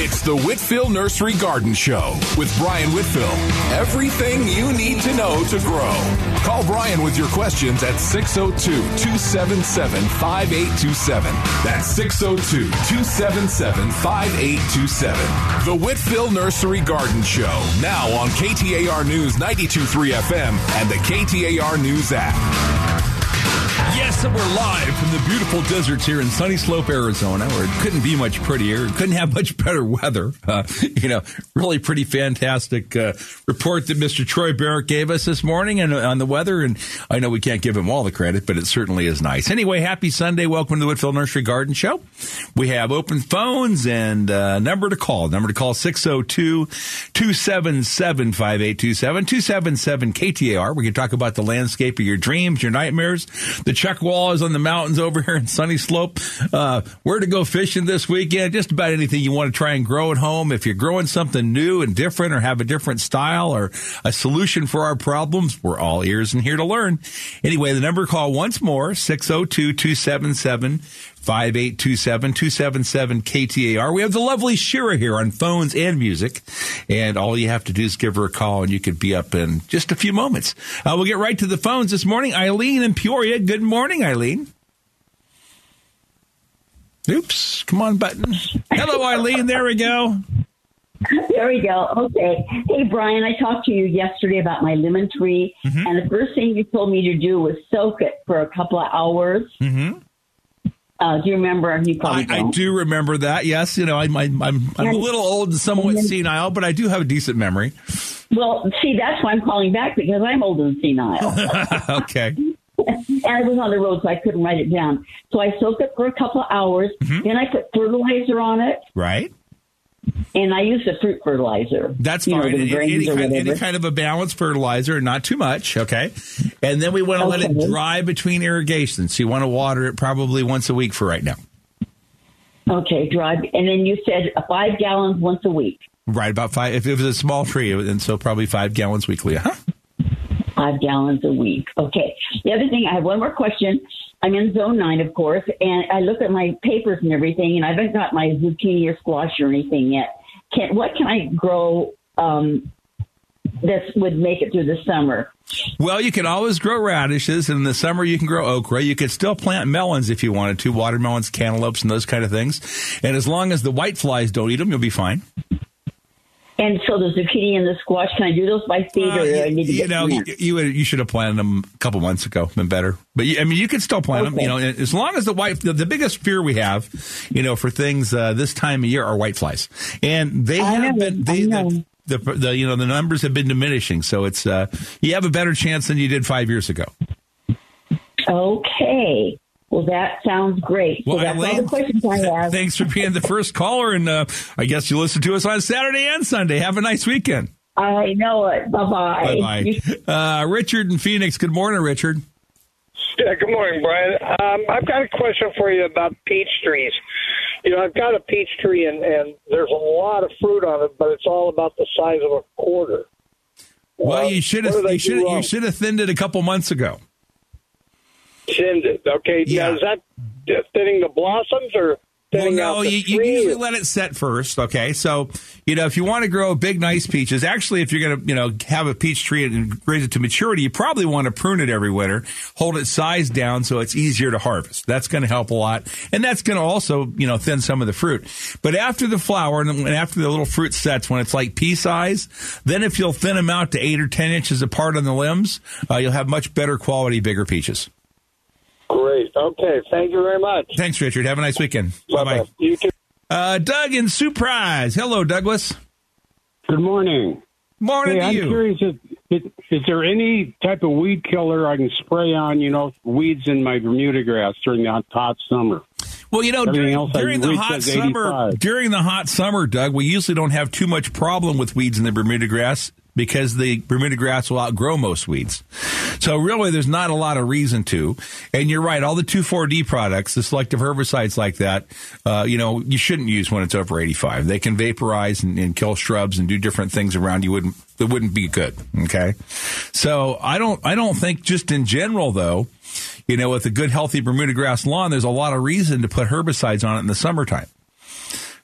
It's the Whitfill Nursery Garden Show with Brian Whitfill. Everything you need to know to grow. Call Brian with your questions at 602 277 5827. That's 602 277 5827. The Whitfill Nursery Garden Show. Now on KTAR News 923 FM and the KTAR News app. Yes, and we're live from the beautiful deserts here in Sunny Slope, Arizona, where it couldn't be much prettier, couldn't have much better weather. Uh, you know, really pretty fantastic uh, report that Mr. Troy Barrett gave us this morning and on the weather. And I know we can't give him all the credit, but it certainly is nice. Anyway, happy Sunday. Welcome to the Whitfill Nursery Garden Show. We have open phones and uh, number to call. Number to call 602 277 5827 277 KTAR. We can talk about the landscape of your dreams, your nightmares, the chuckwallas on the mountains over here in Sunny Slope. Uh, where to go fishing this weekend? Just about anything you want to try and grow at home. If you're growing something new and different or have a different style or a solution for our problems, we're all ears and here to learn. Anyway, the number call once more, 602 277 5827 277 KTAR. We have the lovely Shira here on phones and music. And all you have to do is give her a call and you could be up in just a few moments. Uh, we'll get right to the phones this morning. Eileen in Peoria. Good morning, Eileen. Oops, come on, button. Hello, Eileen. There we go. There we go. Okay. Hey, Brian, I talked to you yesterday about my lemon tree, Mm-hmm. and the first thing you told me to do was soak it for a couple of hours. Mm-hmm. Uh, do you remember? You probably I, I do remember that. Yes, you know, I'm, I'm, I'm, I'm a little old and somewhat senile, but I do have a decent memory. Well, see, that's why I'm calling back because I'm old and senile. okay. and I was on the road, so I couldn't write it down. So I soaked it for a couple of hours. Mm-hmm. Then I put fertilizer on it, Right. And I use a fruit fertilizer. That's you know, fine. Any, any kind, any kind of a balanced fertilizer, not too much. Okay. And then we want to let it dry between irrigations. So you want to water it probably once a week for right now. Okay, dry. And then you said five gallons once a week. Right. About five. If it was a small tree, and so probably five gallons weekly. Huh? five gallons a week. Okay. The other thing, I have one more question. I'm in zone nine, of course, and I look at my papers and everything, and I haven't got my zucchini or squash or anything yet. Can what can I grow um, that would make it through the summer? Well, you can always grow radishes. and In the summer, you can grow okra. You could still plant melons if you wanted to, watermelons, cantaloupes, and those kind of things. And as long as the white flies don't eat them, you'll be fine. And so the zucchini and the squash, can I do those by seed, Uh, or do I you, need to you know, you, plants? you you should have planted them a couple months ago. Been better, but I mean, you can still plant them. You know, as long as the white. The, the biggest fear we have, you know, for things uh, this time of year are white flies, and they I have know, been. They, the, the, the you know the numbers have been diminishing, so it's uh, you have a better chance than you did five years ago. Okay. Well, that sounds great. So Well, that's all the questions I have. Thanks for being the first caller, and uh, I guess you listen to us on Saturday and Sunday. Have a nice weekend. I know it. Bye bye. Bye bye. Uh, Richard in Phoenix. Good morning, Richard. Yeah, good morning, Brian. Um, I've got a question for you about peach trees. You know, I've got a peach tree, and, and there's a lot of fruit on it, but it's all about the size of a quarter. Well, Uh, you should have you should you should have thinned it a couple months ago. It. Okay, Yeah. now is that thinning the blossoms or Well, thinning no, out the you, you usually let it set first. Okay, so you know if you want to grow big, nice peaches, actually, if you're going to you know have a peach tree and raise it to maturity, you probably want to prune it every winter, hold its size down so it's easier to harvest. That's going to help a lot, and that's going to also you know thin some of the fruit. But after the flower and after the little fruit sets, when it's like pea size, then if you'll thin them out to eight or ten inches apart on the limbs, uh, you'll have much better quality, bigger peaches. Great. Okay, thank you very much. Thanks, Richard. Have a nice weekend. Bye bye. You too. Uh, Doug in Surprise. Hello, Douglas. Good morning. Morning Hey, to I'm you. curious if, if is there any type of weed killer I can spray on, you know, weeds in my Bermuda grass during the hot, hot summer? Well, you know, Everything during, during the hot summer, 85. during the hot summer, Doug, we usually don't have too much problem with weeds in the Bermuda grass because the Bermuda grass will outgrow most weeds. So really, there's not a lot of reason to. And you're right, all the 2,4-D products, the selective herbicides like that, uh, you know, you shouldn't use when it's over 85. They can vaporize and, and kill shrubs and do different things around you wouldn't that wouldn't be good. Okay, so I don't I don't think just in general though. You know, with a good, healthy Bermuda grass lawn, there's a lot of reason to put herbicides on it in the summertime.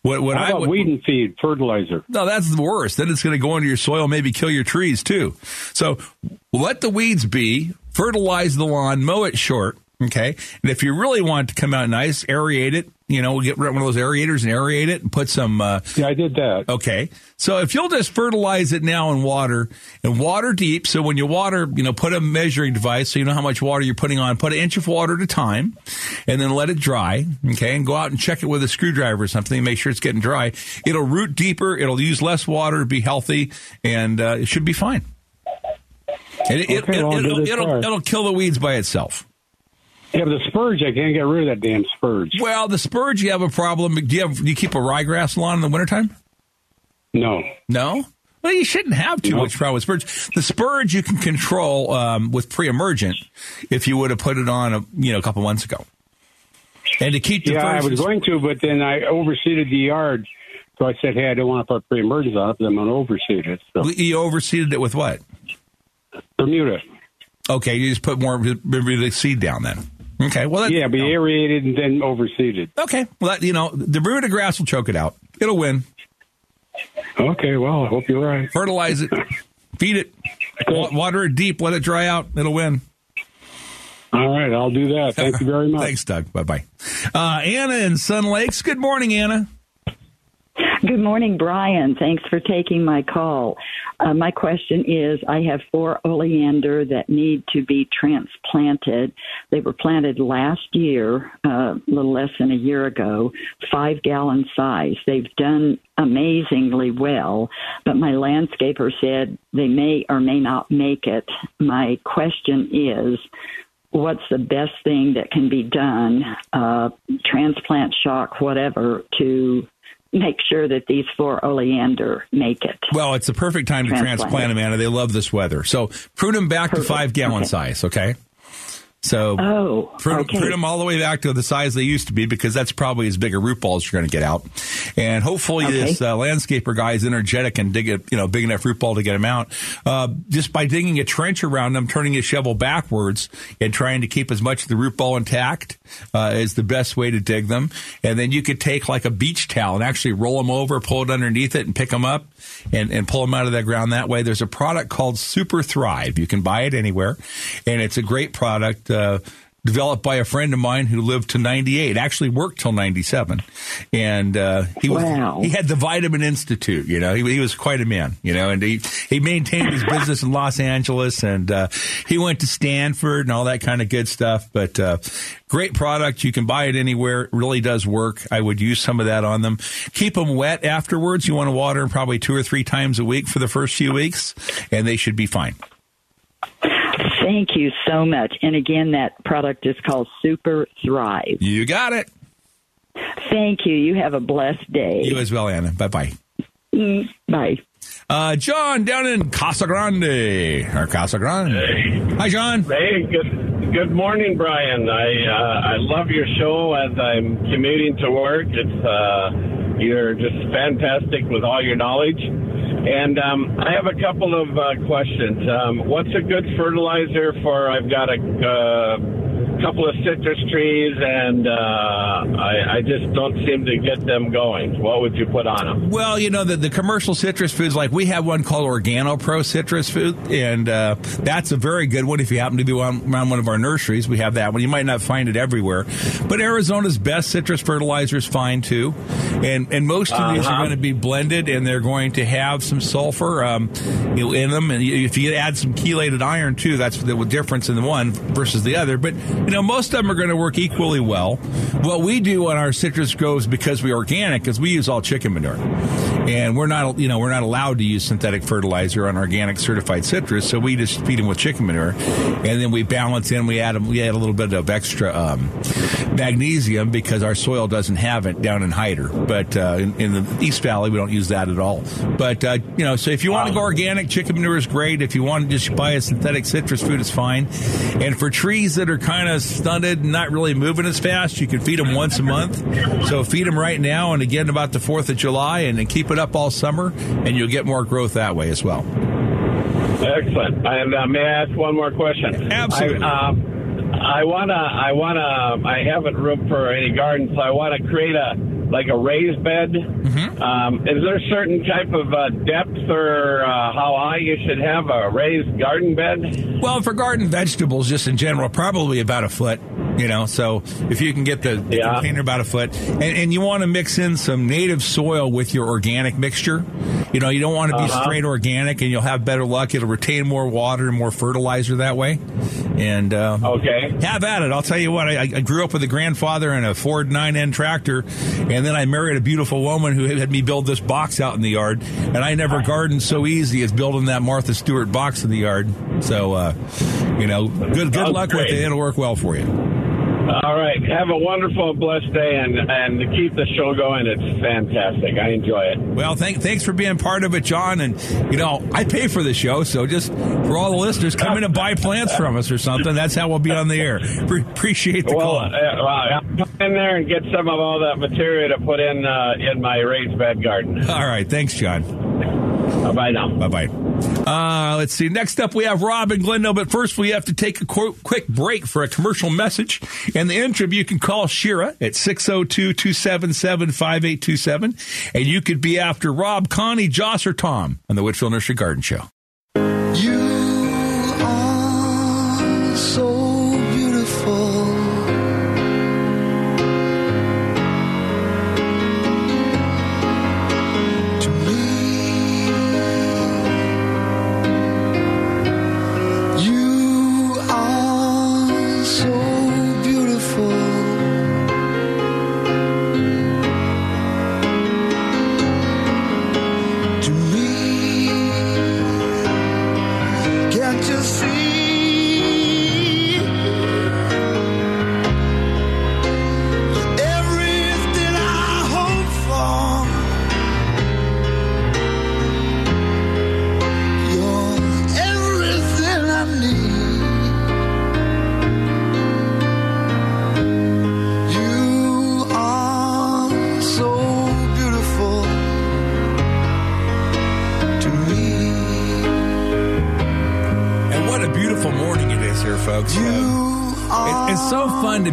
What, what How I weed and feed, fertilizer? No, that's the worst. Then it's going to go into your soil, maybe kill your trees too. So let the weeds be, fertilize the lawn, mow it short. Okay. And if you really want it to come out nice, aerate it. You know, get one of those aerators and aerate it and put some, uh, Yeah, I did that. Okay. So if you'll just fertilize it now in water and water deep. So when you water, you know, put a measuring device so you know how much water you're putting on, put an inch of water at a time and then let it dry. Okay. And go out and check it with a screwdriver or something and make sure it's getting dry. It'll root deeper. It'll use less water, be healthy, and uh, it should be fine. It, Okay, it, well, it a it'll, it'll kill the weeds by itself. Yeah, but the spurge, I can't get rid of that damn spurge. Well, the spurge, you have a problem. Do you have, do you keep a ryegrass lawn in the wintertime? No. No? Well, you shouldn't have too No. much problem with spurge. The spurge you can control um, with pre-emergent if you would have put it on a you know a couple months ago. And to keep the Yeah, I was going to, but then I overseeded the yard. So I said, hey, I don't want to put pre-emergence on it, but I'm going to overseed it. So you overseeded it with what? Bermuda. Okay, you just put more Bermuda seed down then. Okay, well that, Yeah, be no. aerated and then overseeded. okay. Well, that, you know the root Bermuda grass will choke it out. It'll win. Okay, well, I hope you're right. Fertilize it, feed it, wa- water it deep, let it dry out. It'll win. All right, I'll do that. Thank you very much. Thanks, Doug. Bye bye. Uh, Anna in Sun Lakes. Good morning, Anna. Good morning, Brian. Thanks for taking my call. Uh, my question is I have four oleander that need to be transplanted. They were planted last year, uh, a little less than a year ago, five gallon size. They've done amazingly well, but my landscaper said they may or may not make it. My question is, what's the best thing that can be done, uh, transplant shock, whatever, to make sure that these four oleander make it. Well, it's the perfect time to Transplant. transplant them, Anna. They love this weather. So prune them back Perfect. to five gallon Okay. size, okay? So Oh, prune, okay. prune them all the way back to the size they used to be because that's probably as big a root ball as you're going to get out. And hopefully Okay. this uh, landscaper guy is energetic and dig a you know big enough root ball to get them out. Uh, just by digging a trench around them, turning his shovel backwards, and trying to keep as much of the root ball intact uh, is the best way to dig them. And then you could take like a beach towel and actually roll them over, pull it underneath it, and pick them up and, and pull them out of the ground that way. There's a product called Super Thrive. You can buy it anywhere, and it's a great product. Uh, Developed by a friend of mine who lived to 98, actually worked till 97, and uh, he was Wow. he had the Vitamin Institute. You know, he, he was quite a man. You know, and he he maintained his business in Los Angeles, and uh, he went to Stanford and all that kind of good stuff. But uh, great product. You can buy it anywhere. It really does work. I would use some of that on them. Keep them wet afterwards. You want to water them probably two or three times a week for the first few weeks, and they should be fine. Thank you so much. And again, that product is called Super Thrive. You got it. Thank you. You have a blessed day. You as well, Anna. Bye bye. Mm, Bye. Uh, John down in Casa Grande or Casa Grande. Hi, John. Hey, good good morning, Brian. I uh, I love your show as I'm commuting to work. It's uh, you're just fantastic with all your knowledge. And um, I have a couple of uh, questions. Um, what's a good fertilizer for? I've got a uh, couple of citrus trees, and uh, I, I just don't seem to get them going. What would you put on them? Well, you know, the, the commercial citrus foods, like we have one called Organo Pro Citrus Food, and uh, that's a very good one. If you happen to be on, around one of our nurseries, we have that one. You might not find it everywhere, but Arizona's best citrus fertilizer is fine too. And and most of these are Uh-huh. going to be blended, and they're going to have some sulfur um, in them. And if you add some chelated iron too, that's the difference in the one versus the other. But you know, most of them are going to work equally well. What we do on our citrus groves because we're organic is we use all chicken manure, and we're not you know we're not allowed to use synthetic fertilizer on organic certified citrus, so we just feed them with chicken manure, and then we balance in. We add we add a little bit of extra um, magnesium because our soil doesn't have it down in Hyder, but uh, in, in the East Valley we don't use that at all. But uh, you know, so if you want to go organic, chicken manure is great. If you want to just buy a synthetic citrus food, it's fine. And for trees that are kind of stunted not really moving as fast, you can feed them once a month. So feed them right now and again about the Fourth of July, and then keep it up all summer, and you'll get more growth that way as well. Excellent. And uh, may I ask one more question? Absolutely. I, um, I wanna, I wanna, I haven't room for any garden, so I want to create a like a raised bed. Mm-hmm. Um, is there a certain type of uh, depth or uh, how high you should have a raised garden bed? Well, for garden vegetables, just in general, probably about a foot. You know, so if you can get the, the Yeah. container about a foot, and, and you want to mix in some native soil with your organic mixture. You know, you don't want to be Uh-huh. straight organic, and you'll have better luck. It'll retain more water and more fertilizer that way. And uh, Okay. have at it. I'll tell you what. I, I grew up with a grandfather and a Ford 9N tractor, and then I married a beautiful woman who had me build this box out in the yard. And I never gardened so easy as building that Martha Stewart box in the yard. So, uh, you know, good good Sounds luck with it. It'll work well for you. All right. Have a wonderful, blessed day, and and keep the show going. It's fantastic. I enjoy it. Well, thank, thanks for being part of it, John. And you know, I pay for the show, so just for all the listeners, come in and buy plants from us or something. That's how we'll be on the air. Pre- appreciate the Well, call. uh, well, come in there and get some of all that material to put in uh, in my raised bed garden. All right, thanks, John. Bye now. Bye bye. Uh, let's see. Next up, we have Rob and Glendale, but first we have to take a qu- quick break for a commercial message. And the interim, you can call Shira at 602 277 5827. And you could be after Rob, Connie, Joss, or Tom on the Whitfill Nursery Garden Show. Can't see?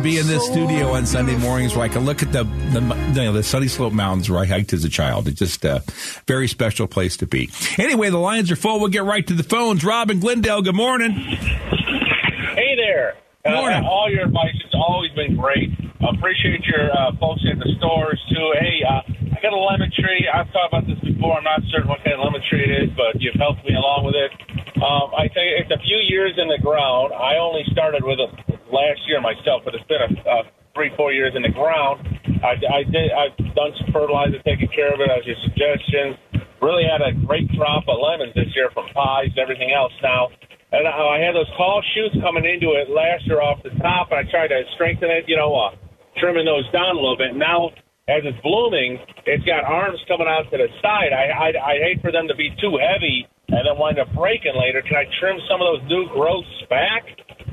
Be in this so studio on Sunday mornings where I can look at the the, you know, the Sunny Slope Mountains where I hiked as a child. It's just a very special place to be. Anyway, the lines are full. We'll get right to the phones. Rob and Glendale, good morning. Hey there. Uh, Morning. all your advice has always been great. Appreciate your uh, folks in the stores too. Hey, uh, I got a lemon tree. I've talked about this before. I'm not certain what kind of lemon tree it is, but you've helped me along with it. Um, I tell you, it's a few years in the ground. I only started with it last year myself, but it's been a, uh, three, four years in the ground. I, I did. I've done some fertilizer, taking care of it as your suggestions. Really had a great crop of lemons this year from pies and everything else. Now, and I had those tall shoots coming into it last year off the top, and I tried to strengthen it, you know, uh, trimming those down a little bit. Now, as it's blooming, it's got arms coming out to the side. I I, I hate for them to be too heavy and then wind up breaking later. Can I trim some of those new growths back?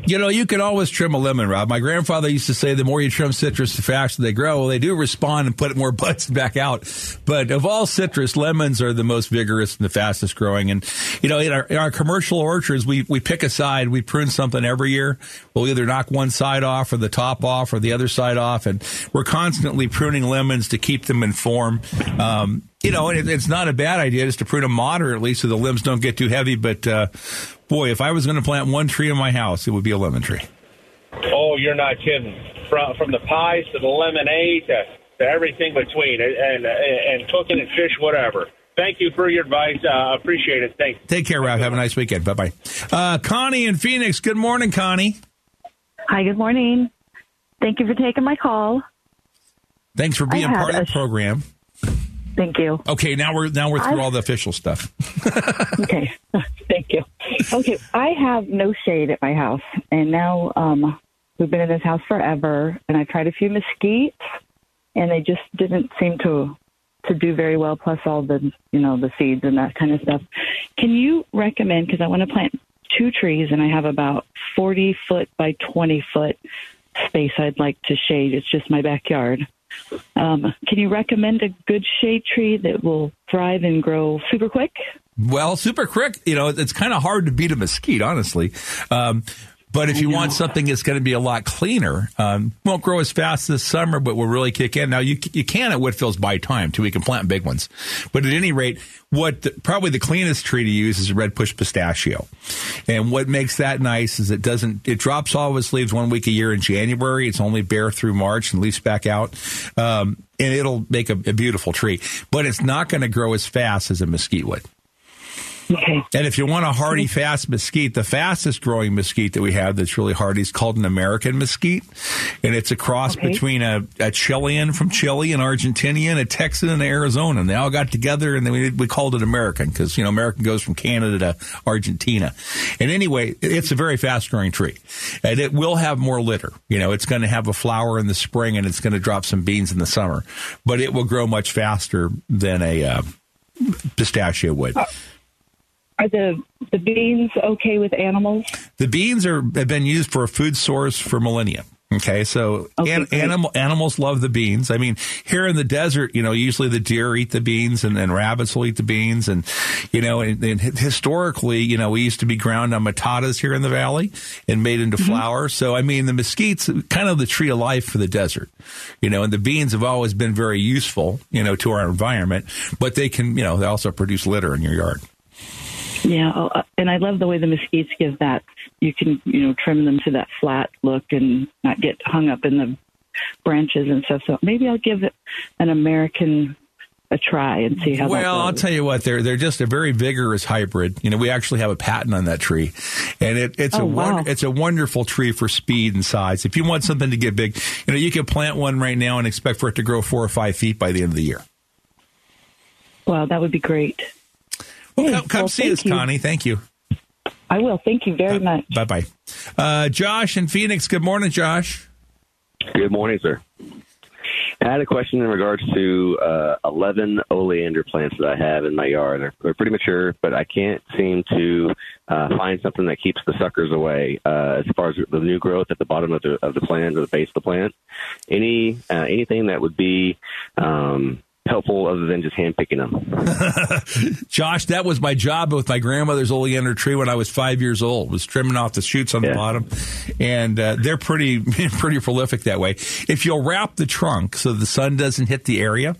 You know, you can always trim a lemon, Rob. My grandfather used to say the more you trim citrus, the faster they grow. Well, they do respond and put more buds back out. But of all citrus, lemons are the most vigorous and the fastest growing. And, you know, in our, in our commercial orchards, we, we pick a side, we prune something every year. We'll either knock one side off or the top off or the other side off. And we're constantly pruning lemons to keep them in form. Um, you know, and it, it's not a bad idea just to prune them moderately so the limbs don't get too heavy. But, uh, boy, if I was going to plant one tree in my house, it would be a lemon tree. Oh, you're not kidding. From from the pies to the lemonade to, to everything between, and and, and cooking and fish, whatever. Thank you for your advice. Uh, appreciate it. Thanks. Take care, Rob. Have a nice weekend. Bye bye. Uh, Connie in Phoenix. Good morning, Connie. Hi, good morning. Thank you for taking my call. Thanks for being part of a the program. Thank you. Okay, now we're now we're through I- all the official stuff. Okay. Thank you. Okay, I have no shade at my house, and now um, we've been in this house forever, and I tried a few mesquites, and they just didn't seem to to do very well. Plus all the you know the seeds and that kind of stuff. Can you recommend? Because I want to plant two trees, and I have about forty foot by twenty foot space I'd like to shade. It's just my backyard. Um, can you recommend a good shade tree that will thrive and grow super quick? Well, super quick. You know, it's kind of hard to beat a mesquite, honestly. Um, But if you want something that's going to be a lot cleaner, um, won't grow as fast this summer, but will really kick in. Now you you can at Whitfill's buy time too. We can plant big ones, but at any rate, what the, probably the cleanest tree to use is a red push pistachio, and what makes that nice is it doesn't it drops all of its leaves one week a year in January. It's only bare through March and leaves back out. Um, and it'll make a, a beautiful tree, but it's not going to grow as fast as a mesquite would. Okay. And if you want a hardy, fast mesquite, the fastest growing mesquite that we have that's really hardy is called an American mesquite. And it's a cross Okay. between a, a Chilean from Chile, an Argentinian, a Texan, and an Arizona. And they all got together and then we, we called it American because, you know, American goes from Canada to Argentina. And anyway, it's a very fast growing tree. And it will have more litter. You know, it's going to have a flower in the spring and it's going to drop some beans in the summer. But it will grow much faster than a uh, pistachio would. Are the the beans okay with animals? The beans are have been used for a food source for millennia. Okay, so Okay, an, animal animals love the beans. I mean, here in the desert, you know, usually the deer eat the beans, and, and rabbits will eat the beans, and you know, and, and historically, you know, we used to be ground on metates here in the valley and made into mm-hmm. flour. So, I mean, the mesquite's kind of the tree of life for the desert, you know, and the beans have always been very useful, you know, to our environment, but they can, you know, they also produce litter in your yard. Yeah, oh, uh, and I love the way the mesquites give that. You can, you know, trim them to that flat look and not get hung up in the branches and stuff. So maybe I'll give it an American a try and see how that Well, I'll tell you what, they're they're just a very vigorous hybrid. You know, we actually have a patent on that tree, and it, it's Oh, a wow. won- it's a wonderful tree for speed and size. If you want something to get big, you know, you can plant one right now and expect for it to grow four or five feet by the end of the year. Wow, that would be great. Well, come, come well, see us, you. Connie. Thank you. I will. Thank you very much. Bye bye. Uh, Josh in Phoenix. Good morning, Josh. Good morning, sir. I had a question in regards to uh, 11 oleander plants that I have in my yard. They're, they're pretty mature, but I can't seem to uh, find something that keeps the suckers away uh, as far as the new growth at the bottom of the of the plant or the base of the plant. Any uh, anything that would be um, helpful other than just hand picking them. Josh, that was my job with my grandmother's oleander tree when I was five years old. Was trimming off the shoots on the bottom, and uh, they're pretty pretty prolific that way. If you'll wrap the trunk so the sun doesn't hit the area.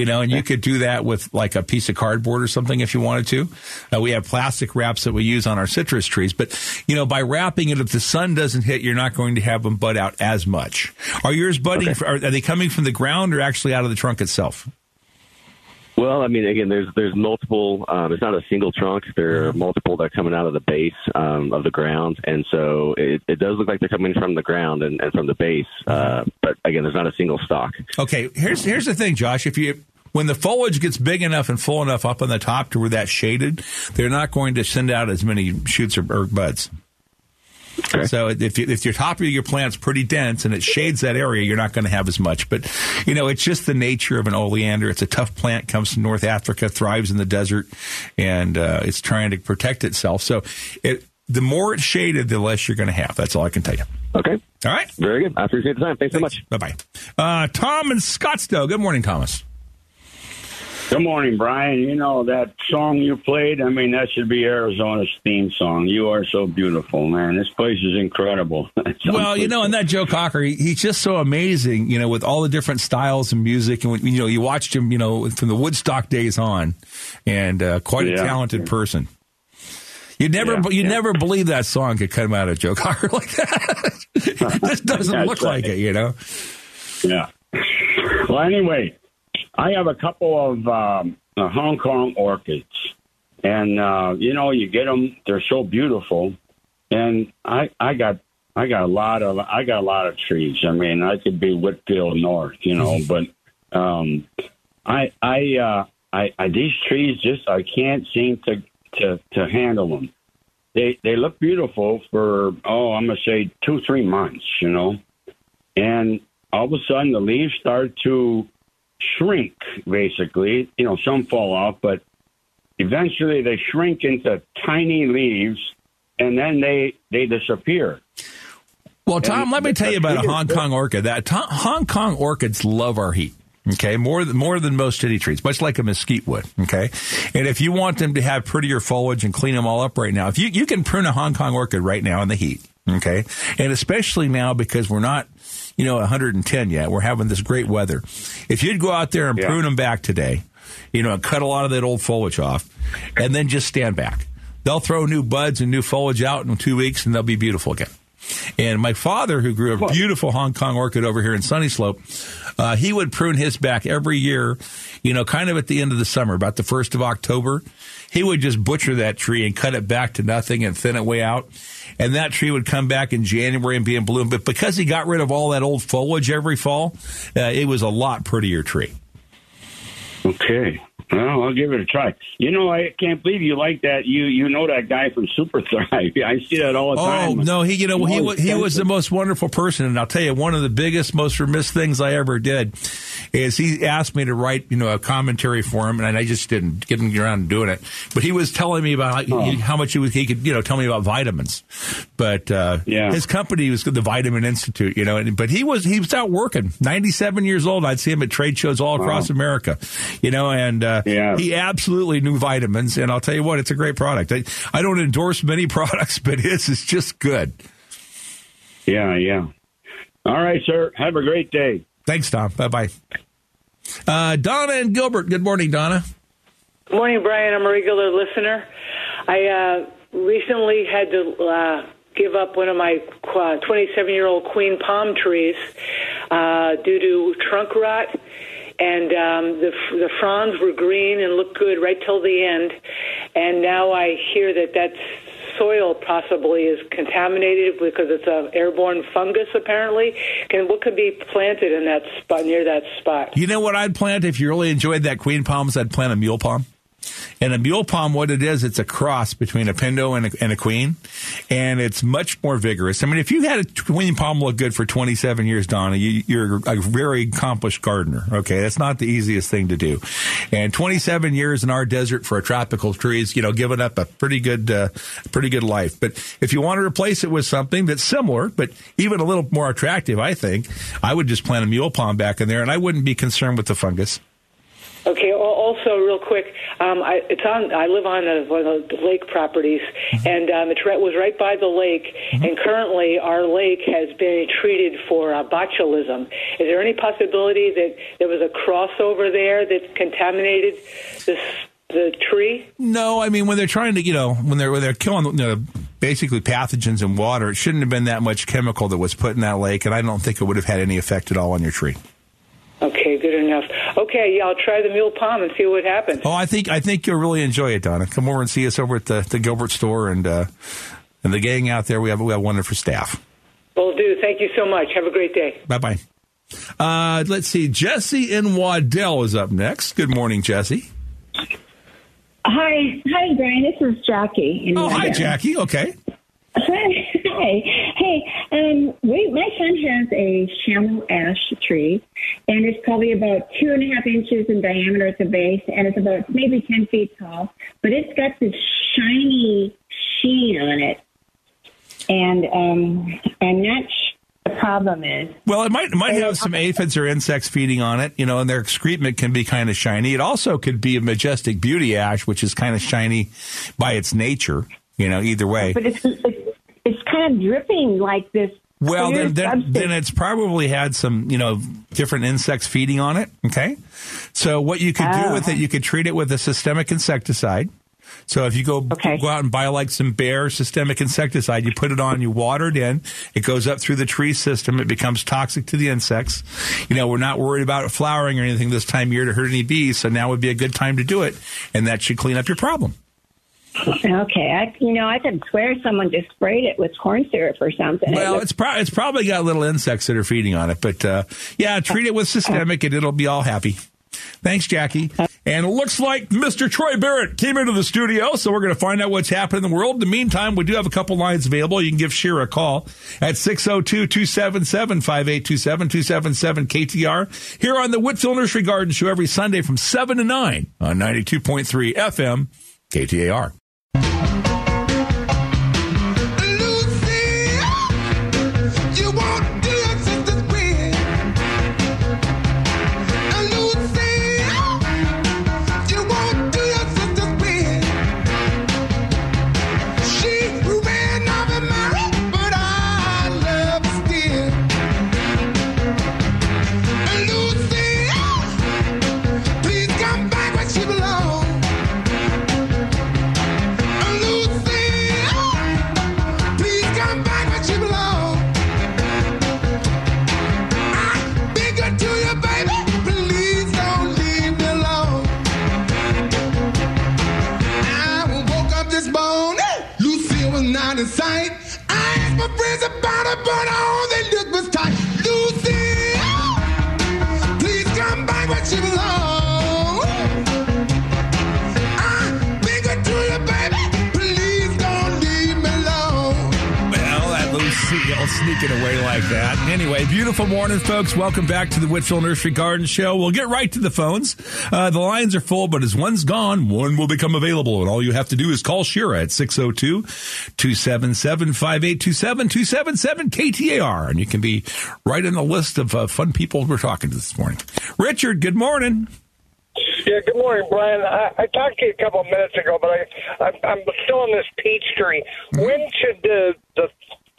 You know, and you could do that with like a piece of cardboard or something if you wanted to. Uh, we have plastic wraps that we use on our citrus trees, but you know, by wrapping it, if the sun doesn't hit, you're not going to have them bud out as much. Are yours budding? Are, are they coming from the ground or actually out of the trunk itself? Well, I mean, again, there's there's multiple. Um, it's not a single trunk. There are multiple that are coming out of the base um, of the ground, and so it, it does look like they're coming from the ground and, and from the base. Uh, but again, there's not a single stock. Okay, here's here's the thing, Josh. If you when the foliage gets big enough and full enough up on the top to where that's shaded, they're not going to send out as many shoots or, or buds. So if you, if your top of your plant's pretty dense and it shades that area, you're not going to have as much. But you know, it's just the nature of an oleander. It's a tough plant, comes from North Africa, thrives in the desert, and uh, it's trying to protect itself. So it the more it's shaded, the less you're going to have. That's all I can tell you. Okay. All right. Very good. I appreciate the time. Thanks, so much. Bye bye. Uh, Tom in Scottsdale. Good morning, Thomas. Good morning, Brian. You know that song you played? I mean, that should be Arizona's theme song. You are so beautiful, man. This place is incredible. Well, you know, and that Joe Cocker, he, he's just so amazing, you know, with all the different styles and music. And, you know, you watched him, you know, from the Woodstock days on, and uh, quite a Yeah. talented person. You'd never, Yeah, you'd yeah. never believe that song could come out of Joe Cocker like that. it just doesn't look like it, you know? Yeah. Well, anyway, I have a couple of um, uh, Hong Kong orchids, and uh, you know, you get them; they're so beautiful. And I, I got, I got a lot of, I got a lot of trees. I mean, I could be Whitfill North, you know, but um, I, I, uh, I, I, these trees just, I can't seem to, to, to handle them. They, they look beautiful for, oh, I'm gonna say two, three months, you know, and all of a sudden the leaves start to shrink basically you know some fall off but eventually they shrink into tiny leaves and then they they disappear Well, Tom, And let me tell you about a Hong. Kong orchid. That Hong Kong orchids love our heat. Okay, more than more than most city trees, much like a mesquite would. Okay, and if you want them to have prettier foliage and clean them all up right now, if you you can prune a Hong Kong orchid right now in the heat, Okay. And especially now because we're not, you know, 110 yet. We're having this great weather. If you'd go out there and Yeah. prune them back today, you know, and cut a lot of that old foliage off and then just stand back. They'll throw new buds and new foliage out in two weeks and they'll be beautiful again. And my father, who grew a beautiful Hong Kong orchid over here in Sunny Slope, uh, he would prune his back every year, you know, kind of at the end of the summer, about the 1st of October. He would just butcher that tree and cut it back to nothing and thin it way out. And that tree would come back in January and be in bloom. But because he got rid of all that old foliage every fall, uh, it was a lot prettier tree. Okay. Well, I'll give it a try. You know, I can't believe you like that. You you know that guy from Super Thrive. I see that all the Oh time. Oh no, he you know he I'm wa- always he was the most wonderful person, and I'll tell you one of the biggest, most remiss things I ever did is he asked me to write you know a commentary for him, and I just didn't get around doing it. But he was telling me about how, Oh. how much he, was, he could you know tell me about vitamins, but uh, Yeah. his company was the Vitamin Institute, you know. And, but he was he was out working, ninety seven years old. I'd see him at trade shows all across Wow. America, you know, and uh, Yeah. he absolutely knew vitamins. And I'll tell you what, it's a great product. I, I don't endorse many products, but his is just good. Yeah, yeah. All right, sir. Have a great day. Thanks, Tom. Bye bye. Uh, Donna and Gilbert. Good morning, Donna. Good morning, Brian. I'm a regular listener. I uh, recently had to uh, give up one of my 27 year old queen palm trees uh, due to trunk rot. And um, the the fronds were green and looked good right till the end. And now I hear that that soil possibly is contaminated because it's an airborne fungus. Apparently, can what could be planted in that spot near that spot? You know what I'd plant if you really enjoyed that queen palms? I'd plant a mule palm. And a mule palm, what it is, it's a cross between a pindo and a, and a queen, and it's much more vigorous. I mean, if you had a queen palm look good for 27 years, Donna, you, you're a very accomplished gardener. Okay, that's not the easiest thing to do. And 27 years in our desert for a tropical tree is, you know, giving up a pretty good, uh, pretty good life. But if you want to replace it with something that's similar, but even a little more attractive, I think I would just plant a mule palm back in there, and I wouldn't be concerned with the fungus. Okay. al- Also, real quick, um, I, it's on. I live on a, one of the lake properties, and um, it was right by the lake. And currently, our lake has been treated for uh, botulism. Is there any possibility that there was a crossover there that contaminated this the tree? No, I mean when they're trying to, you know, when they're when they're killing you know, basically pathogens in water, it shouldn't have been that much chemical that was put in that lake, and I don't think it would have had any effect at all on your tree. Okay, good enough. Okay, yeah, I'll try the mule palm and see what happens. Oh, I think I think you'll really enjoy it, Donna. Come over and see us over at the, the Gilbert store, and uh, and the gang out there. We have we have wonderful staff. Will do. Thank you so much. Have a great day. Bye bye. Uh, let's see. Jesse in Waddell is up next. Good morning, Jesse. Hi, hi, Brian. This is Jackie. in Oh, hi, Jackie. Okay. Hi, hi. Hey, um, we, my son has a camel ash tree, and it's probably about two and a half inches in diameter at the base, and it's about maybe ten feet tall. But it's got this shiny sheen on it, and um, I'm not sure the problem is. Well, it might it might have some aphids or insects feeding on it, you know, and their excrement can be kind of shiny. It also could be a majestic beauty ash, which is kind of shiny by its nature. You know, either way. But it's it's, it's kind of dripping like this. Well, then, then, then it's probably had some, you know, different insects feeding on it. Okay. So what you could do Oh. with it, oh. you could treat it with a systemic insecticide. So if you go go out and buy like some Bayer systemic insecticide, you put it on, you water it in, it goes up through the tree system, it becomes toxic to the insects. You know, we're not worried about it flowering or anything this time of year to hurt any bees, so now would be a good time to do it, and that should clean up your problem. Okay, I you know I could swear someone just sprayed it with corn syrup or something. Well, it's pro- it's probably got little insects that are feeding on it, but uh, yeah, treat it with systemic and it'll be all happy. Thanks, Jackie. And it looks like Mr. Troy Barrett came into the studio, so we're going to find out what's happening in the world. In the meantime, we do have a couple lines available. You can give Shira a call at 602-277-5827-277-KTR here on the Whitfill Nursery Garden Show every Sunday from 7 to 9 on 92.3 FM KTAR. You sneaking away like that. Anyway, beautiful morning, folks. Welcome back to the Whitfill Nursery Garden Show. We'll get right to the phones. Uh, the lines are full, but as one's gone, one will become available. And all you have to do is call Shira at 602-277-5827, 277 KTAR. And you can be right in the list of uh, fun people we're talking to this morning. Richard, good morning. Yeah, good morning, Brian. I, I talked to you a couple of minutes ago, but I, I I'm still on this peach tree. When should the the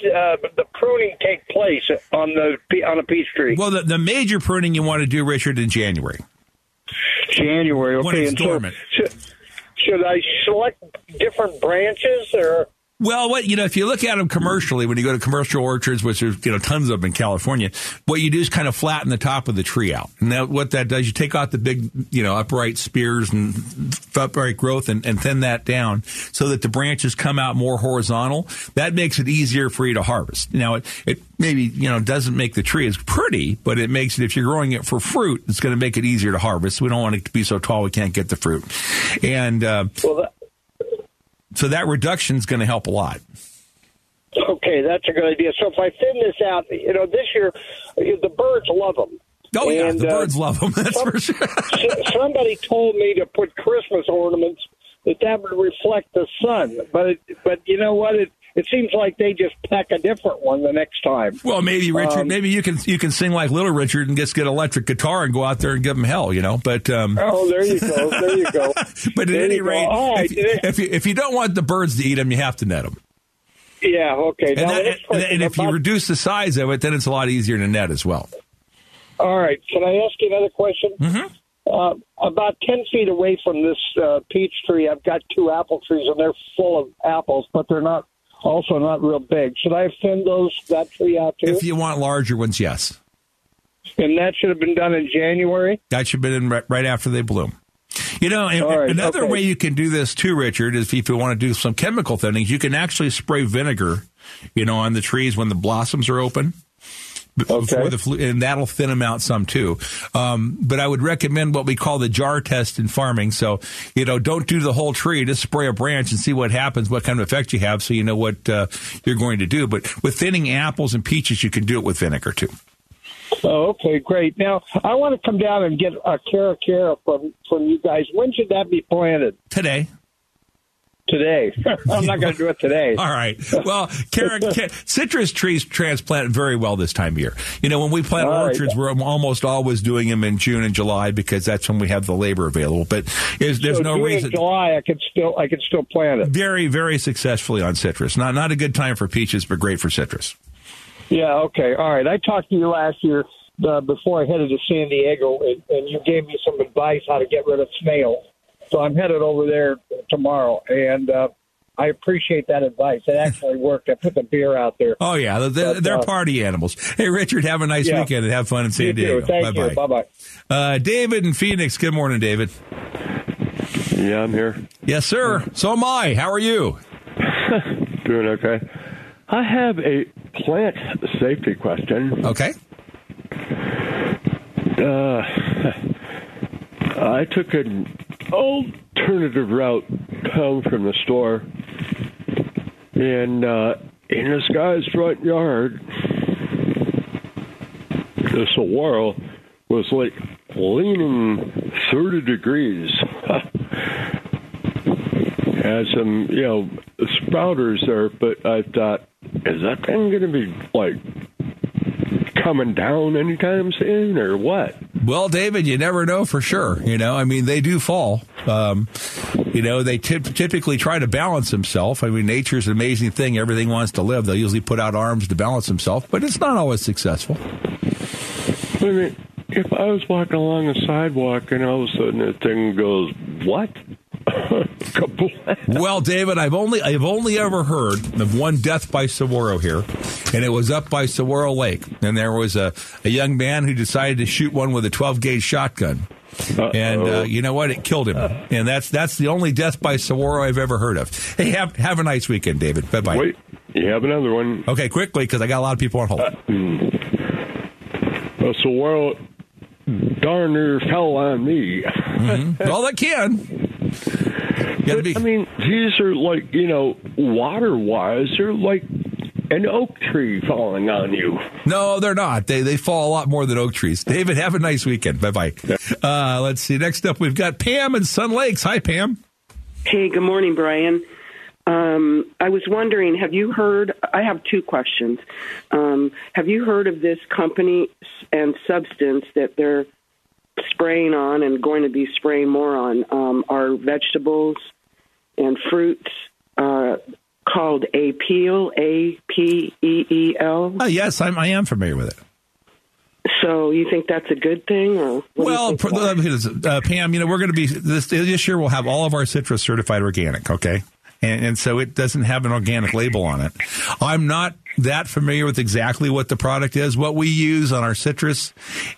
uh, the pruning take place on the on a peach tree? Well, the, the major pruning you want to do, Richard, in January. January. Okay, When it's so dormant. should, should I select different branches or? Well, what you know, if you look at them commercially, when you go to commercial orchards, which there's you know tons of them in California, what you do is kind of flatten the top of the tree out, and that, what that does, you take out the big you know upright spears and upright growth, and, and thin that down so that the branches come out more horizontal. That makes it easier for you to harvest. Now, it, it maybe you know doesn't make the tree as pretty, but it makes it if you're growing it for fruit, it's going to make it easier to harvest. We don't want it to be so tall we can't get the fruit, and uh, so that reduction is going to help a lot. Okay, that's a good idea. So if I thin this out, you know, this year the birds love them. Oh yeah, And, the uh, birds love them. That's for sure. Somebody told me to put Christmas ornaments that that would reflect the sun, but it, but you know what? It it seems like they just pack a different one the next time. Well, maybe Richard, Um, maybe you can you can sing like Little Richard and just get an electric guitar and go out there and give them hell, you know. But um, Oh, there you go. There you go. but at There any rate, right. if, if you if you don't want the birds to eat them, you have to net them. Yeah. Okay. And, Now, that- and, and if you reduce the size of it, then it's a lot easier to net as well. All right. Can I ask you another question? Mm-hmm. Uh, about 10 feet away from this uh, peach tree, I've got two apple trees, and they're full of apples, but they're not also not real big. Should I thin those that tree out too? If you want larger ones, yes, and that should have been done in January. that should be in right, right after they bloom. You know, right, another okay. way you can do this too, Richard, is if you want to do some chemical thinnings, you can actually spray vinegar, you know, on the trees when the blossoms are open. Before the flu, and that'll thin them out some too. Um, but I would recommend what we call the jar test in farming. So, you know, don't do the whole tree. Just spray a branch and see what happens, what kind of effect you have, so you know what uh, you're going to do. But with thinning apples and peaches, you can do it with vinegar too. Oh, okay, great. Now I want to come down and get a cara cara from from you guys. When should that be planted? Today. Today. I'm not going to do it today. All right. Well, ca- citrus trees transplant very well this time of year. You know, when we plant All right. orchards, we're almost always doing them in June and July because that's when we have the labor available. But there's, there's so no June reason. July, I could still I could still plant it. Very, very successfully on citrus. Not not a good time for peaches, but great for citrus. Yeah. Okay. All right. I talked to you last year uh, before I headed to San Diego, and, and you gave me some advice how to get rid of snails. So I'm headed over there tomorrow, and uh, I appreciate that advice. It actually worked. I put the beer out there. Oh yeah, they're, But, they're uh, party animals. Hey, Richard, have a nice Yeah. weekend and have fun in San You too. Diego. Bye-bye. Bye-bye. Uh, David in Phoenix. Good morning, David. Yeah, I'm here. Yes, sir. So am I. How are you? Doing okay. I have a plant safety question. Okay. Uh, I took an alternative route home from the store, and uh, in this guy's front yard, the saguaro was like leaning 30 degrees. Had some, you know, sprouters there, but I thought, is that thing going to be like coming down anytime soon or what? Well, David, you never know for sure. You know, I mean, they do fall. Um, you know, they typ typically try to balance themselves. I mean, nature's an amazing thing. Everything wants to live. They'll usually put out arms to balance themselves, but it's not always successful. I mean, if I was walking along the sidewalk and all of a sudden a thing goes, what? well, David, I've only I've only ever heard of one death by saguaro here, and it was up by Saguaro Lake, and there was a, a young man who decided to shoot one with a 12 gauge shotgun. And uh, you know what? It killed him, and that's that's the only death by saguaro I've ever heard of. Hey, have have a nice weekend, David. Bye bye. Wait, You have another one. Okay, quickly because I got a lot of people on hold. Uh, so, well, darn near fell on me. Mhm. Well, that can. But, I mean, these are like, you know, water wise, they're like an oak tree falling on you. No, they're not. They they fall a lot more than oak trees. David, have a nice weekend. Bye bye. Uh, let's see. Next up, we've got Pam in Sun Lakes. Hi, Pam. Hey, good morning, Brian. Um, I was wondering, have you heard? I have two questions. Um, have you heard of this company and substance that they're spraying on and going to be spraying more on um, our vegetables and fruits uh, called Apeel, A P E E L? Uh, yes, I'm, I am familiar with it. So you think that's a good thing, or what do you Well, uh, Pam, you know we're going to be this this year. We'll have all of our citrus certified organic. Okay. And, and so it doesn't have an organic label on it. I'm not that familiar with exactly what the product is. What we use on our citrus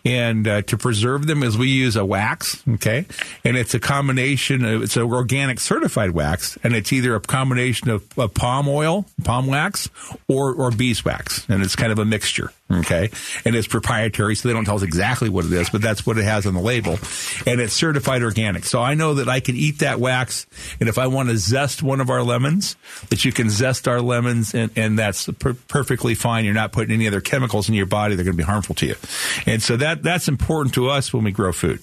and uh, to preserve them is we use a wax. Okay. And it's a combination of, it's an organic certified wax and it's either a combination of, of palm oil, palm wax or, or beeswax. And it's kind of a mixture. Okay. And it's proprietary, so they don't tell us exactly what it is, but that's what it has on the label. And it's certified organic. So I know that I can eat that wax. And if I want to zest one of our lemons, that you can zest our lemons and, and that's perfectly fine. You're not putting any other chemicals in your body They're going to be harmful to you. And so that, that's important to us when we grow food.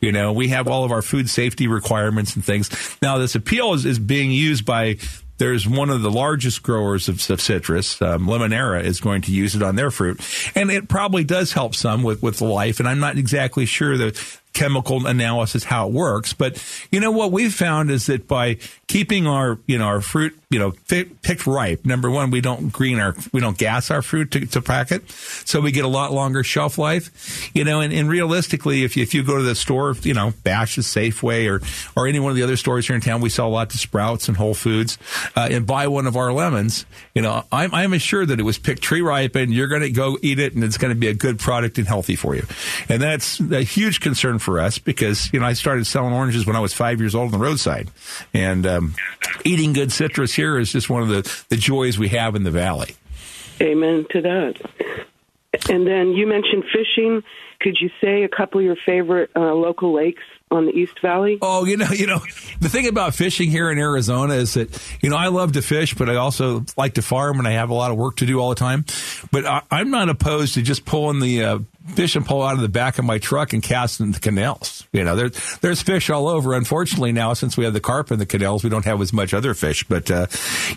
You know, we have all of our food safety requirements and things. Now, this Apeel is, is being used by there's one of the largest growers of, of citrus, um, Limoneira, is going to use it on their fruit, and it probably does help some with with life. And I'm not exactly sure the chemical analysis how it works, but you know what we've found is that by keeping our you know our fruit you know picked ripe, number one, we don't green our we don't gas our fruit to, to pack it, so we get a lot longer shelf life. You know, and, and realistically, if you, if you go to the store, you know, Bashas', Safeway, or or any one of the other stores here in town, we sell a lot to Sprouts and Whole Foods, uh, and buy one of our lemons. You know, I'm I'm assured that it was picked tree ripe, and you're going to go eat it, and it's going to be a good product and healthy for you. And that's a huge concern for us because you know I started selling oranges when I was five years old on the roadside, and um, eating good citrus here is just one of the the joys we have in the valley. Amen to that. And then you mentioned fishing. Could you say a couple of your favorite uh, local lakes on the East Valley? Oh, you know, you know, the thing about fishing here in Arizona is that you know I love to fish, but I also like to farm, and I have a lot of work to do all the time. But I, I'm not opposed to just pulling the uh, fishing pole out of the back of my truck and casting the canals. You know, there, there's fish all over. Unfortunately, now since we have the carp in the canals, we don't have as much other fish. But uh,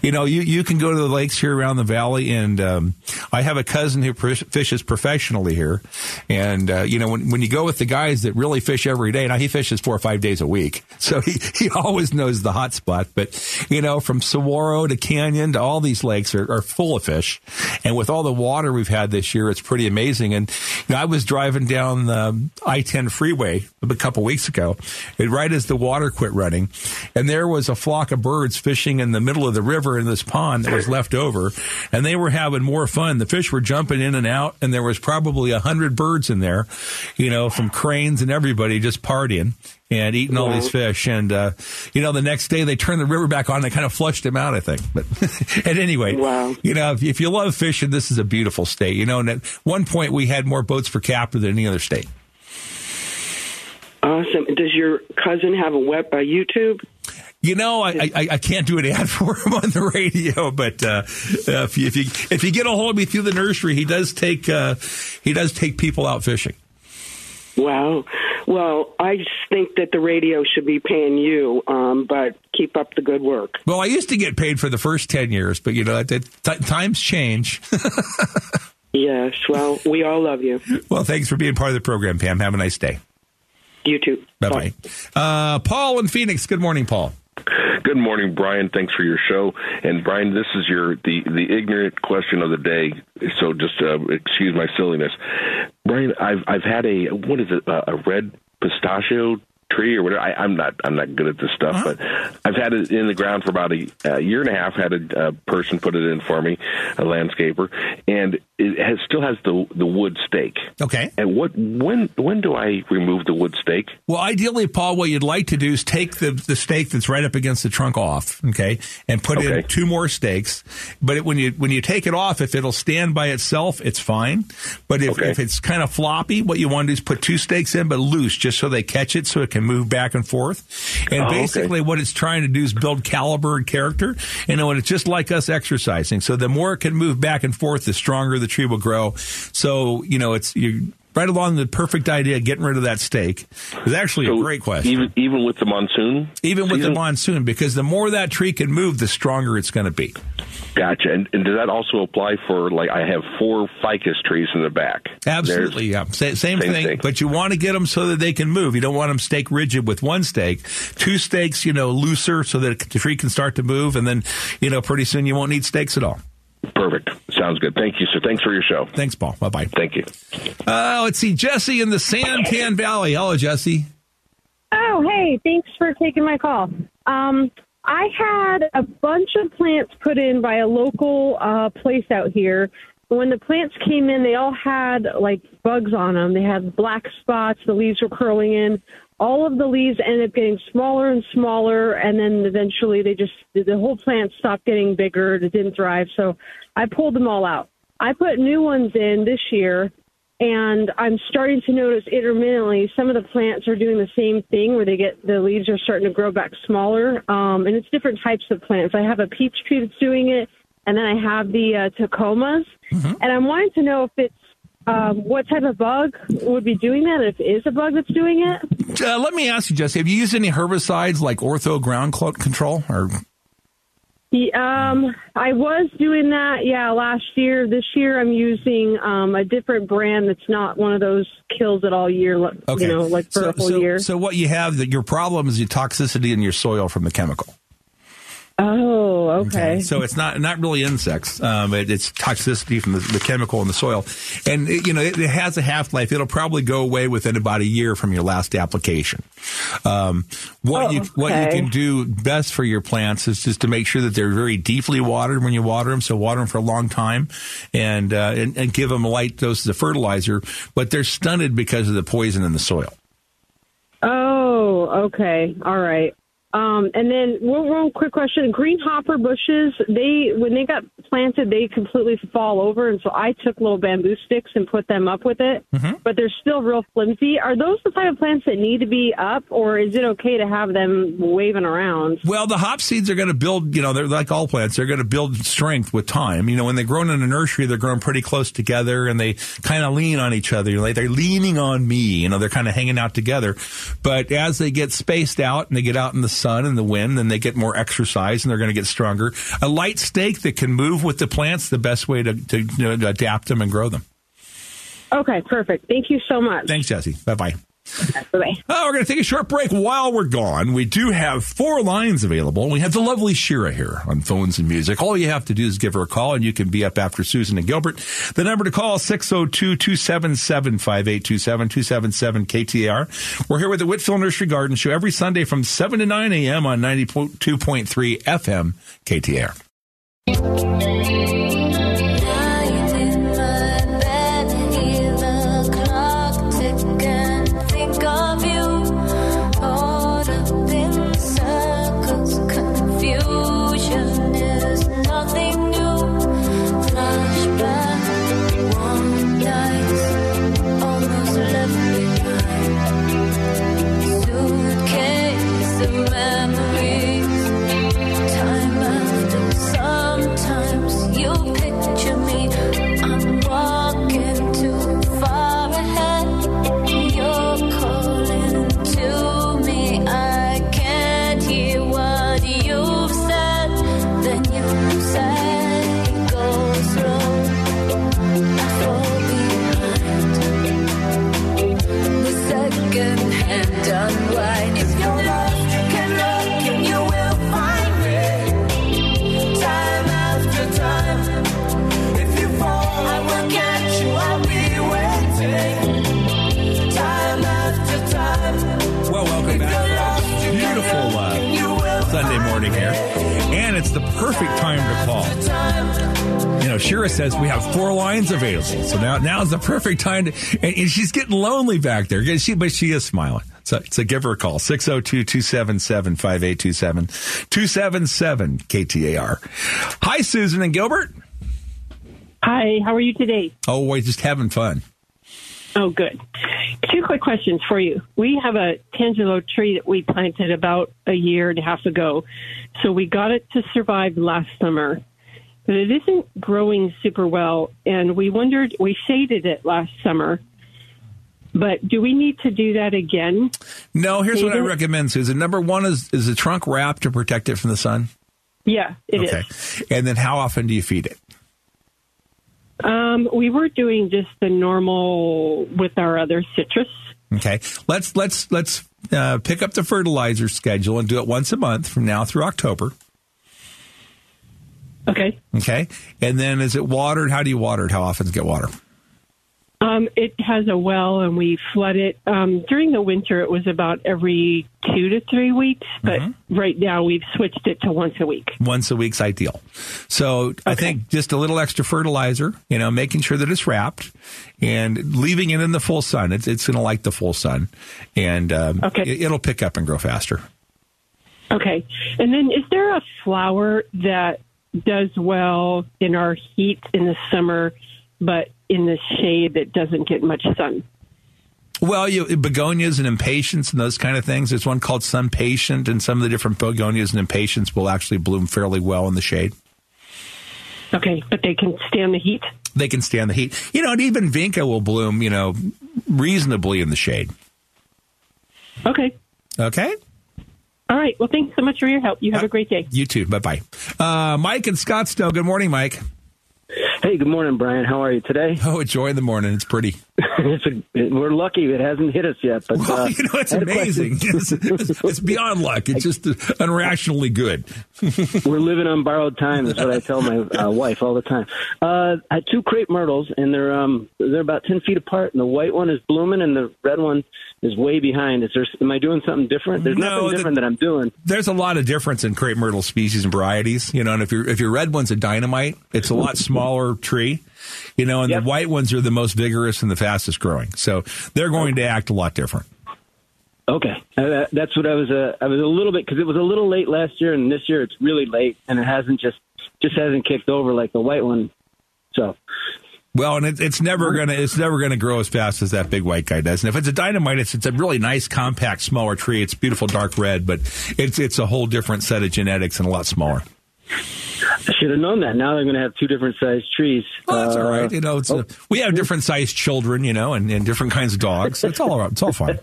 you know, you you can go to the lakes here around the valley, and um, I have a cousin who fishes professionally here, and uh, you know, when when you go with the guys that really fish every day, now he fishes four or five days a week, so he he always knows the hot spot. But you know, from Saguaro to Canyon to all these lakes are, are full of fish, and with all the water we've had this year, it's pretty amazing. And you know, I was driving down the I-10 freeway a couple weeks ago, right as the water quit running, and there was a flock of birds fishing in the middle of the river in this pond that was left over, and they were having more fun. The fish were jumping in and out, and there was probably a hundred birds in there, you know, from cranes and everybody just partying and eating all these fish. And, uh, you know, the next day they turned the river back on. They kind of flushed them out, I think. But at any rate, you know, if, if you love fishing, this is a beautiful state. You know, and at one point we had more boats per capita than any other state. Awesome. Does your cousin have a web a YouTube? You know, I, I, I can't do an ad for him on the radio, but uh, if, you, if you if you get a hold of me through the nursery, he does take uh, he does take people out fishing. Wow. Well, I think that the radio should be paying you, um, but keep up the good work. Well, I used to get paid for the first ten years, but you know, t- times change. Yes. Well, we all love you. well, thanks for being part of the program, Pam. Have a nice day. You too. Bye bye. Uh, Paul in Phoenix. Good morning, Paul. Good morning, Brian. Thanks for your show. And Brian, this is your the the ignorant question of the day. So just uh, excuse my silliness, Brian. I've I've had a what is it a, a red pistachio tree or whatever. I, I'm not I'm not good at this stuff, but I've had it in the ground for about a, a year and a half. Had a, a person put it in for me, a landscaper, and it has still has the the wood stake. Okay. And what when when do I remove the wood stake? Well, ideally, Paul, what you'd like to do is take the, the stake that's right up against the trunk off, okay, and put in two more stakes. But it, when you when you take it off, if it'll stand by itself, it's fine. But if, if it's kind of floppy, what you want to do is put two stakes in, but loose, just so they catch it, so it can move back and forth. And Oh, okay. basically, what it's trying to do is build caliber and character. And it's just like us exercising. So the more it can move back and forth, the stronger the tree will grow. So you know, it's you. Right along the perfect idea, of getting rid of that stake is actually a great question. Even even with the monsoon, Even with the monsoon, because the more that tree can move, the stronger it's going to be. Gotcha. And, and does that also apply for like I have four ficus trees in the back? Absolutely, yeah. Sa- same, thing, But you want to get them so that they can move. You don't want them stake rigid with one stake. Two stakes, you know, looser so that the tree can start to move, and then, you know, pretty soon you won't need stakes at all. Perfect. Sounds good. Thank you, sir. Thanks for your show. Thanks, Paul. Bye bye. Thank you. Uh, let's see, Jesse in the Santan Valley. Hello, Jesse. Oh, hey, thanks for taking my call. Um, I had a bunch of plants put in by a local uh, place out here. When the plants came in, they all had like bugs on them. They had black spots. The leaves were curling in. All of the leaves ended up getting smaller and smaller, and then eventually they just the whole plant stopped getting bigger. It didn't thrive, so I pulled them all out. I put new ones in this year, and I'm starting to notice intermittently some of the plants are doing the same thing where they get the leaves are starting to grow back smaller. Um, and it's different types of plants. I have a peach tree that's doing it, and then I have the uh, tecomas. And I'm wanting to know if it's um, what type of bug would be doing that, if it is a bug that's doing it. Uh, let me ask you, Jesse, have you used any herbicides like ortho ground control or Yeah, um, I was doing that, yeah, last year. This year, I'm using um, a different brand that's not one of those kills it all year, Okay. you know, like for so, a whole so, year. So what you have that your problem is the toxicity in your soil from the chemical. Oh, okay. So it's not not really insects. Um, it, it's toxicity from the, the chemical in the soil, and it, you know it, it has a half life. It'll probably go away within about a year from your last application. Um, what Oh, you what you can do best for your plants is just to make sure that they're very deeply watered when you water them. So water them for a long time, and uh, and, and give them a light doses of fertilizer. But they're stunted because of the poison in the soil. Oh, okay. All right. Um, and then one, one quick question: green hopper bushes. They when they got planted, they completely fall over, and so I took little bamboo sticks and put them up with it. But they're still real flimsy. Are those the type of plants that need to be up, or is it okay to have them waving around? Well, the hop seeds are going to build, you know, they're like all plants. They're going to build strength with time. You know, when they're grown in a nursery, they're grown pretty close together and they kind of lean on each other. You're like, they're leaning on me. You know, they're kind of hanging out together. But as they get spaced out and they get out in the sun and the wind, then they get more exercise and they're going to get stronger. A light stake that can move with the plants, the best way to, to, you know, to adapt them and grow them. Okay, perfect. Thank you so much. Thanks, Jesse. Bye bye. Oh, we're going to take a short break. While we're gone, we do have four lines available. We have the lovely Shira here on phones and music. All you have to do is give her a call, and you can be up after Susan and Gilbert. The number to call is 602-277-5827, 277-KTAR. We're here with the Whitfill Nursery Garden Show every Sunday from 7 to 9 a.m. on 92.3 FM KTAR. Sunday morning here, and it's the perfect time to call. You know, Shira says we have four lines available, so now now is the perfect time to. And, and she's getting lonely back there, she but she is smiling. So, so give her a call 602 277 5827 277 KTAR. Hi, Susan and Gilbert. Hi, how are you today? Oh, we're just having fun. Oh, good. Two quick questions for you. We have a Tangelo tree that we planted about a year and a half ago. So we got it to survive last summer, but it isn't growing super well. And we wondered, we shaded it last summer, but do we need to do that again? No, here's what I it? recommend, Susan. Number one is, is the trunk wrapped to protect it from the sun? Yeah, it is. okay. And then how often do you feed it? Um, we were doing just the normal with our other citrus. Okay, let's let's let's uh, pick up the fertilizer schedule and do it once a month from now through October. Okay. Okay, and then is it watered? How do you water it? How often does it get water? Um, it has a well, and we flood it. Um, during the winter, it was about every two to three weeks, but right now we've switched it to once a week. Once a week's ideal. So I think just a little extra fertilizer, you know, making sure that it's wrapped and leaving it in the full sun. It's it's going to like the full sun, and um, Okay. it, it'll pick up and grow faster. Okay. And then is there a flower that does well in our heat in the summer, but in the shade that doesn't get much sun? Well, you begonias and impatiens and those kind of things. There's one called SunPatiens, and some of the different begonias and impatiens will actually bloom fairly well in the shade. Okay, but they can stand the heat. They can stand the heat. You know, and even vinca will bloom, you know, reasonably in the shade. Okay. Okay. All right. Well, thanks so much for your help. You have a great day. You too. Bye bye. Uh, Mike in Scottsdale. Good morning, Mike. Hey, good morning, Brian. How are you today? Oh, enjoy the morning. It's pretty. it's a, we're lucky it hasn't hit us yet. But Well, uh, you know, it's I had a question. amazing. It's, it's, it's beyond luck. It's just unrationally good. We're living on borrowed time. Is what I tell my uh, wife all the time. Uh, I had two crepe myrtles, and they're um they're about ten feet apart. And the white one is blooming, and the red one is way behind. Is there? Am I doing something different? There's No, nothing the- different that I'm doing. There's a lot of difference in crepe myrtle species and varieties, you know. And if your if your red one's a dynamite, it's a lot smaller tree, you know. And the white ones are the most vigorous and the fastest growing, so they're going to act a lot different. Okay, uh, that's what I was. Uh, I was a little bit because it was a little late last year, and this year it's really late, and it hasn't just just hasn't kicked over like the white one. So Well, and it, it's never gonna it's never gonna grow as fast as that big white guy does. And if it's a dynamite, it's it's a really nice, compact, smaller tree. It's beautiful, dark red, but it's it's a whole different set of genetics and a lot smaller. I should have known that. Now I'm going to have two different sized trees. Well, that's all Uh. You know, it's a, we have different sized children, you know, and, and different kinds of dogs. It's all right. It's all fine.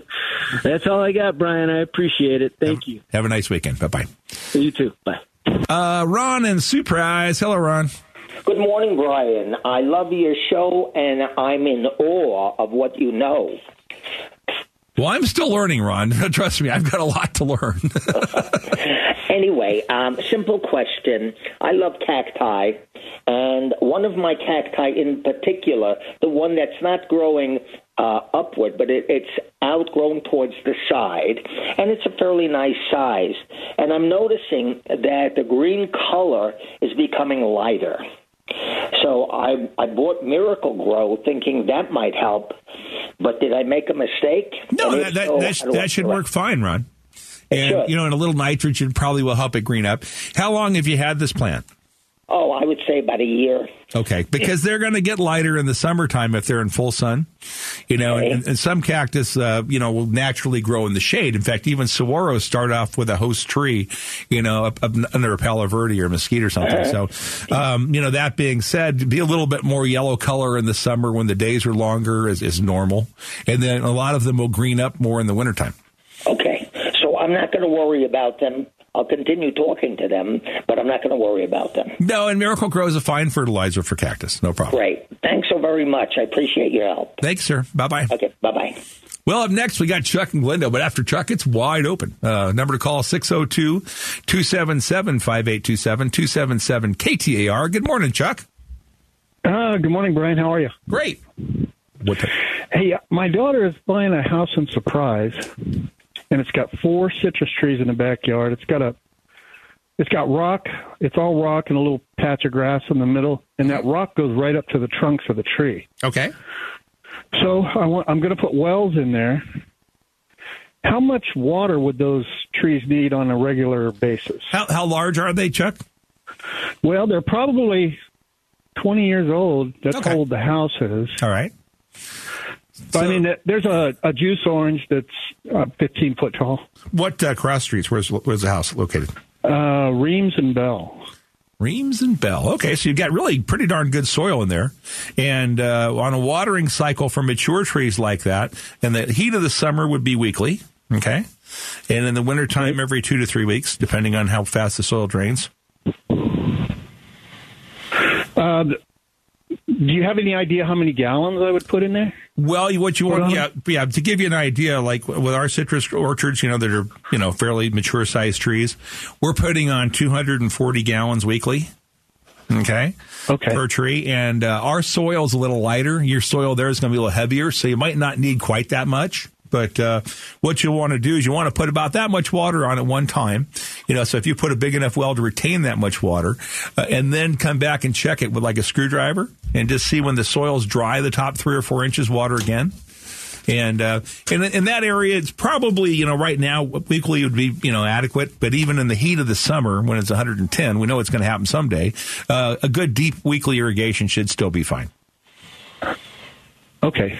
That's all I got, Brian. I appreciate it. Thank you. Have a nice weekend. Bye bye. You too. Bye. Uh, Ron and Surprise. Hello, Ron. Good morning, Brian. I love your show, and I'm in awe of what you know. Well, I'm still learning, Ron. Trust me, I've got a lot to learn. Anyway, um, simple question. I love cacti, and one of my cacti in particular, the one that's not growing uh, upward, but it, it's outgrown towards the side, and it's a fairly nice size. And I'm noticing that the green color is becoming lighter. So I I bought Miracle-Gro thinking that might help, but did I make a mistake? No, that that, so, that, sh- how do I that should work fine, Ron. And you know, and a little nitrogen probably will help it green up. How long have you had this plant? Oh, I would say about a year. Okay, because they're going to get lighter in the summertime if they're in full sun. You know, and, and some cactus, uh, you know, will naturally grow in the shade. In fact, even saguaros start off with a host tree, you know, up, up under a palo verde or mesquite or something. So, um, you know, that being said, be a little bit more yellow color in the summer when the days are longer is, is normal, and then a lot of them will green up more in the wintertime. Okay, so I'm not going to worry about them. I'll continue talking to them, but I'm not going to worry about them. No, and Miracle-Gro is a fine fertilizer for cactus. No problem. Great. Thanks so very much. I appreciate your help. Thanks, sir. Bye bye. Okay, bye bye. Well, up next, we got Chuck and Glendale, but after Chuck, it's wide open. Uh, number to call 602 277 5827 277 KTAR. Good morning, Chuck. Uh, good morning, Brian. How are you? Great. What the- Hey, my daughter is buying a house in Surprise, and it's got four citrus trees in the backyard. It's got a it's got rock. It's all rock and a little patch of grass in the middle, and that rock goes right up to the trunks of the tree. Okay. So I want, I'm going to put wells in there. How much water would those trees need on a regular basis? How, how large are they, Chuck? Well, they're probably 20 years old. That's how old the house is. All right. But, I mean, there's a, a juice orange that's uh, 15 foot tall. What uh, cross streets? Where's where's the house located? Uh, Reems and Bell. Reems and Bell. Okay, so you've got really pretty darn good soil in there. And uh, on a watering cycle for mature trees like that, and the heat of the summer would be weekly. Okay. And in the wintertime, every two to three weeks, depending on how fast the soil drains. Uh, do you have any idea how many gallons I would put in there? Well, what you want, yeah, yeah, to give you an idea, like with our citrus orchards, you know, that are, you know, fairly mature sized trees, we're putting on 240 gallons weekly. Okay. Okay. Per tree. And uh, our soil's a little lighter. Your soil there is going to be a little heavier, so you might not need quite that much. But uh, what you want to do is you want to put about that much water on at one time. You know, so if you put a big enough well to retain that much water, uh, and then come back and check it with like a screwdriver, and just see when the soil's dry, the top three or four inches water again. And uh, in, in that area, it's probably you know right now weekly would be you know adequate. But even in the heat of the summer, when it's 110, we know it's going to happen someday. Uh, a good deep weekly irrigation should still be fine. Okay.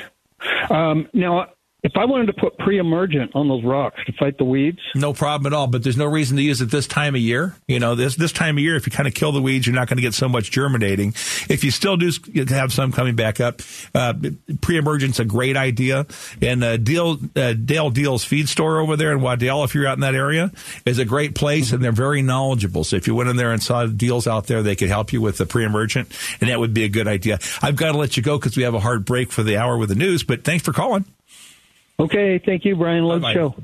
Um, now, if I wanted to put pre-emergent on those rocks to fight the weeds, No problem at all. But there's no reason to use it this time of year. You know, this this time of year, if you kind of kill the weeds, you're not going to get so much germinating. If you still do have some coming back up, uh, pre-emergent's a great idea. And uh, Deal uh, Dale Deal's feed store over there in Waddell, if you're out in that area, is a great place, and they're very knowledgeable. So if you went in there and saw deals out there, they could help you with the pre-emergent, and that would be a good idea. I've got to let you go because we have a hard break for the hour with the news. But thanks for calling. Okay, thank you, Brian. Love the Bye-bye. show.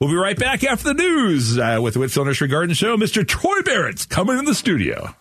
We'll be right back after the news uh, with the Whitfill Nursery Garden Show. Mr. Troy Barrett's coming in the studio.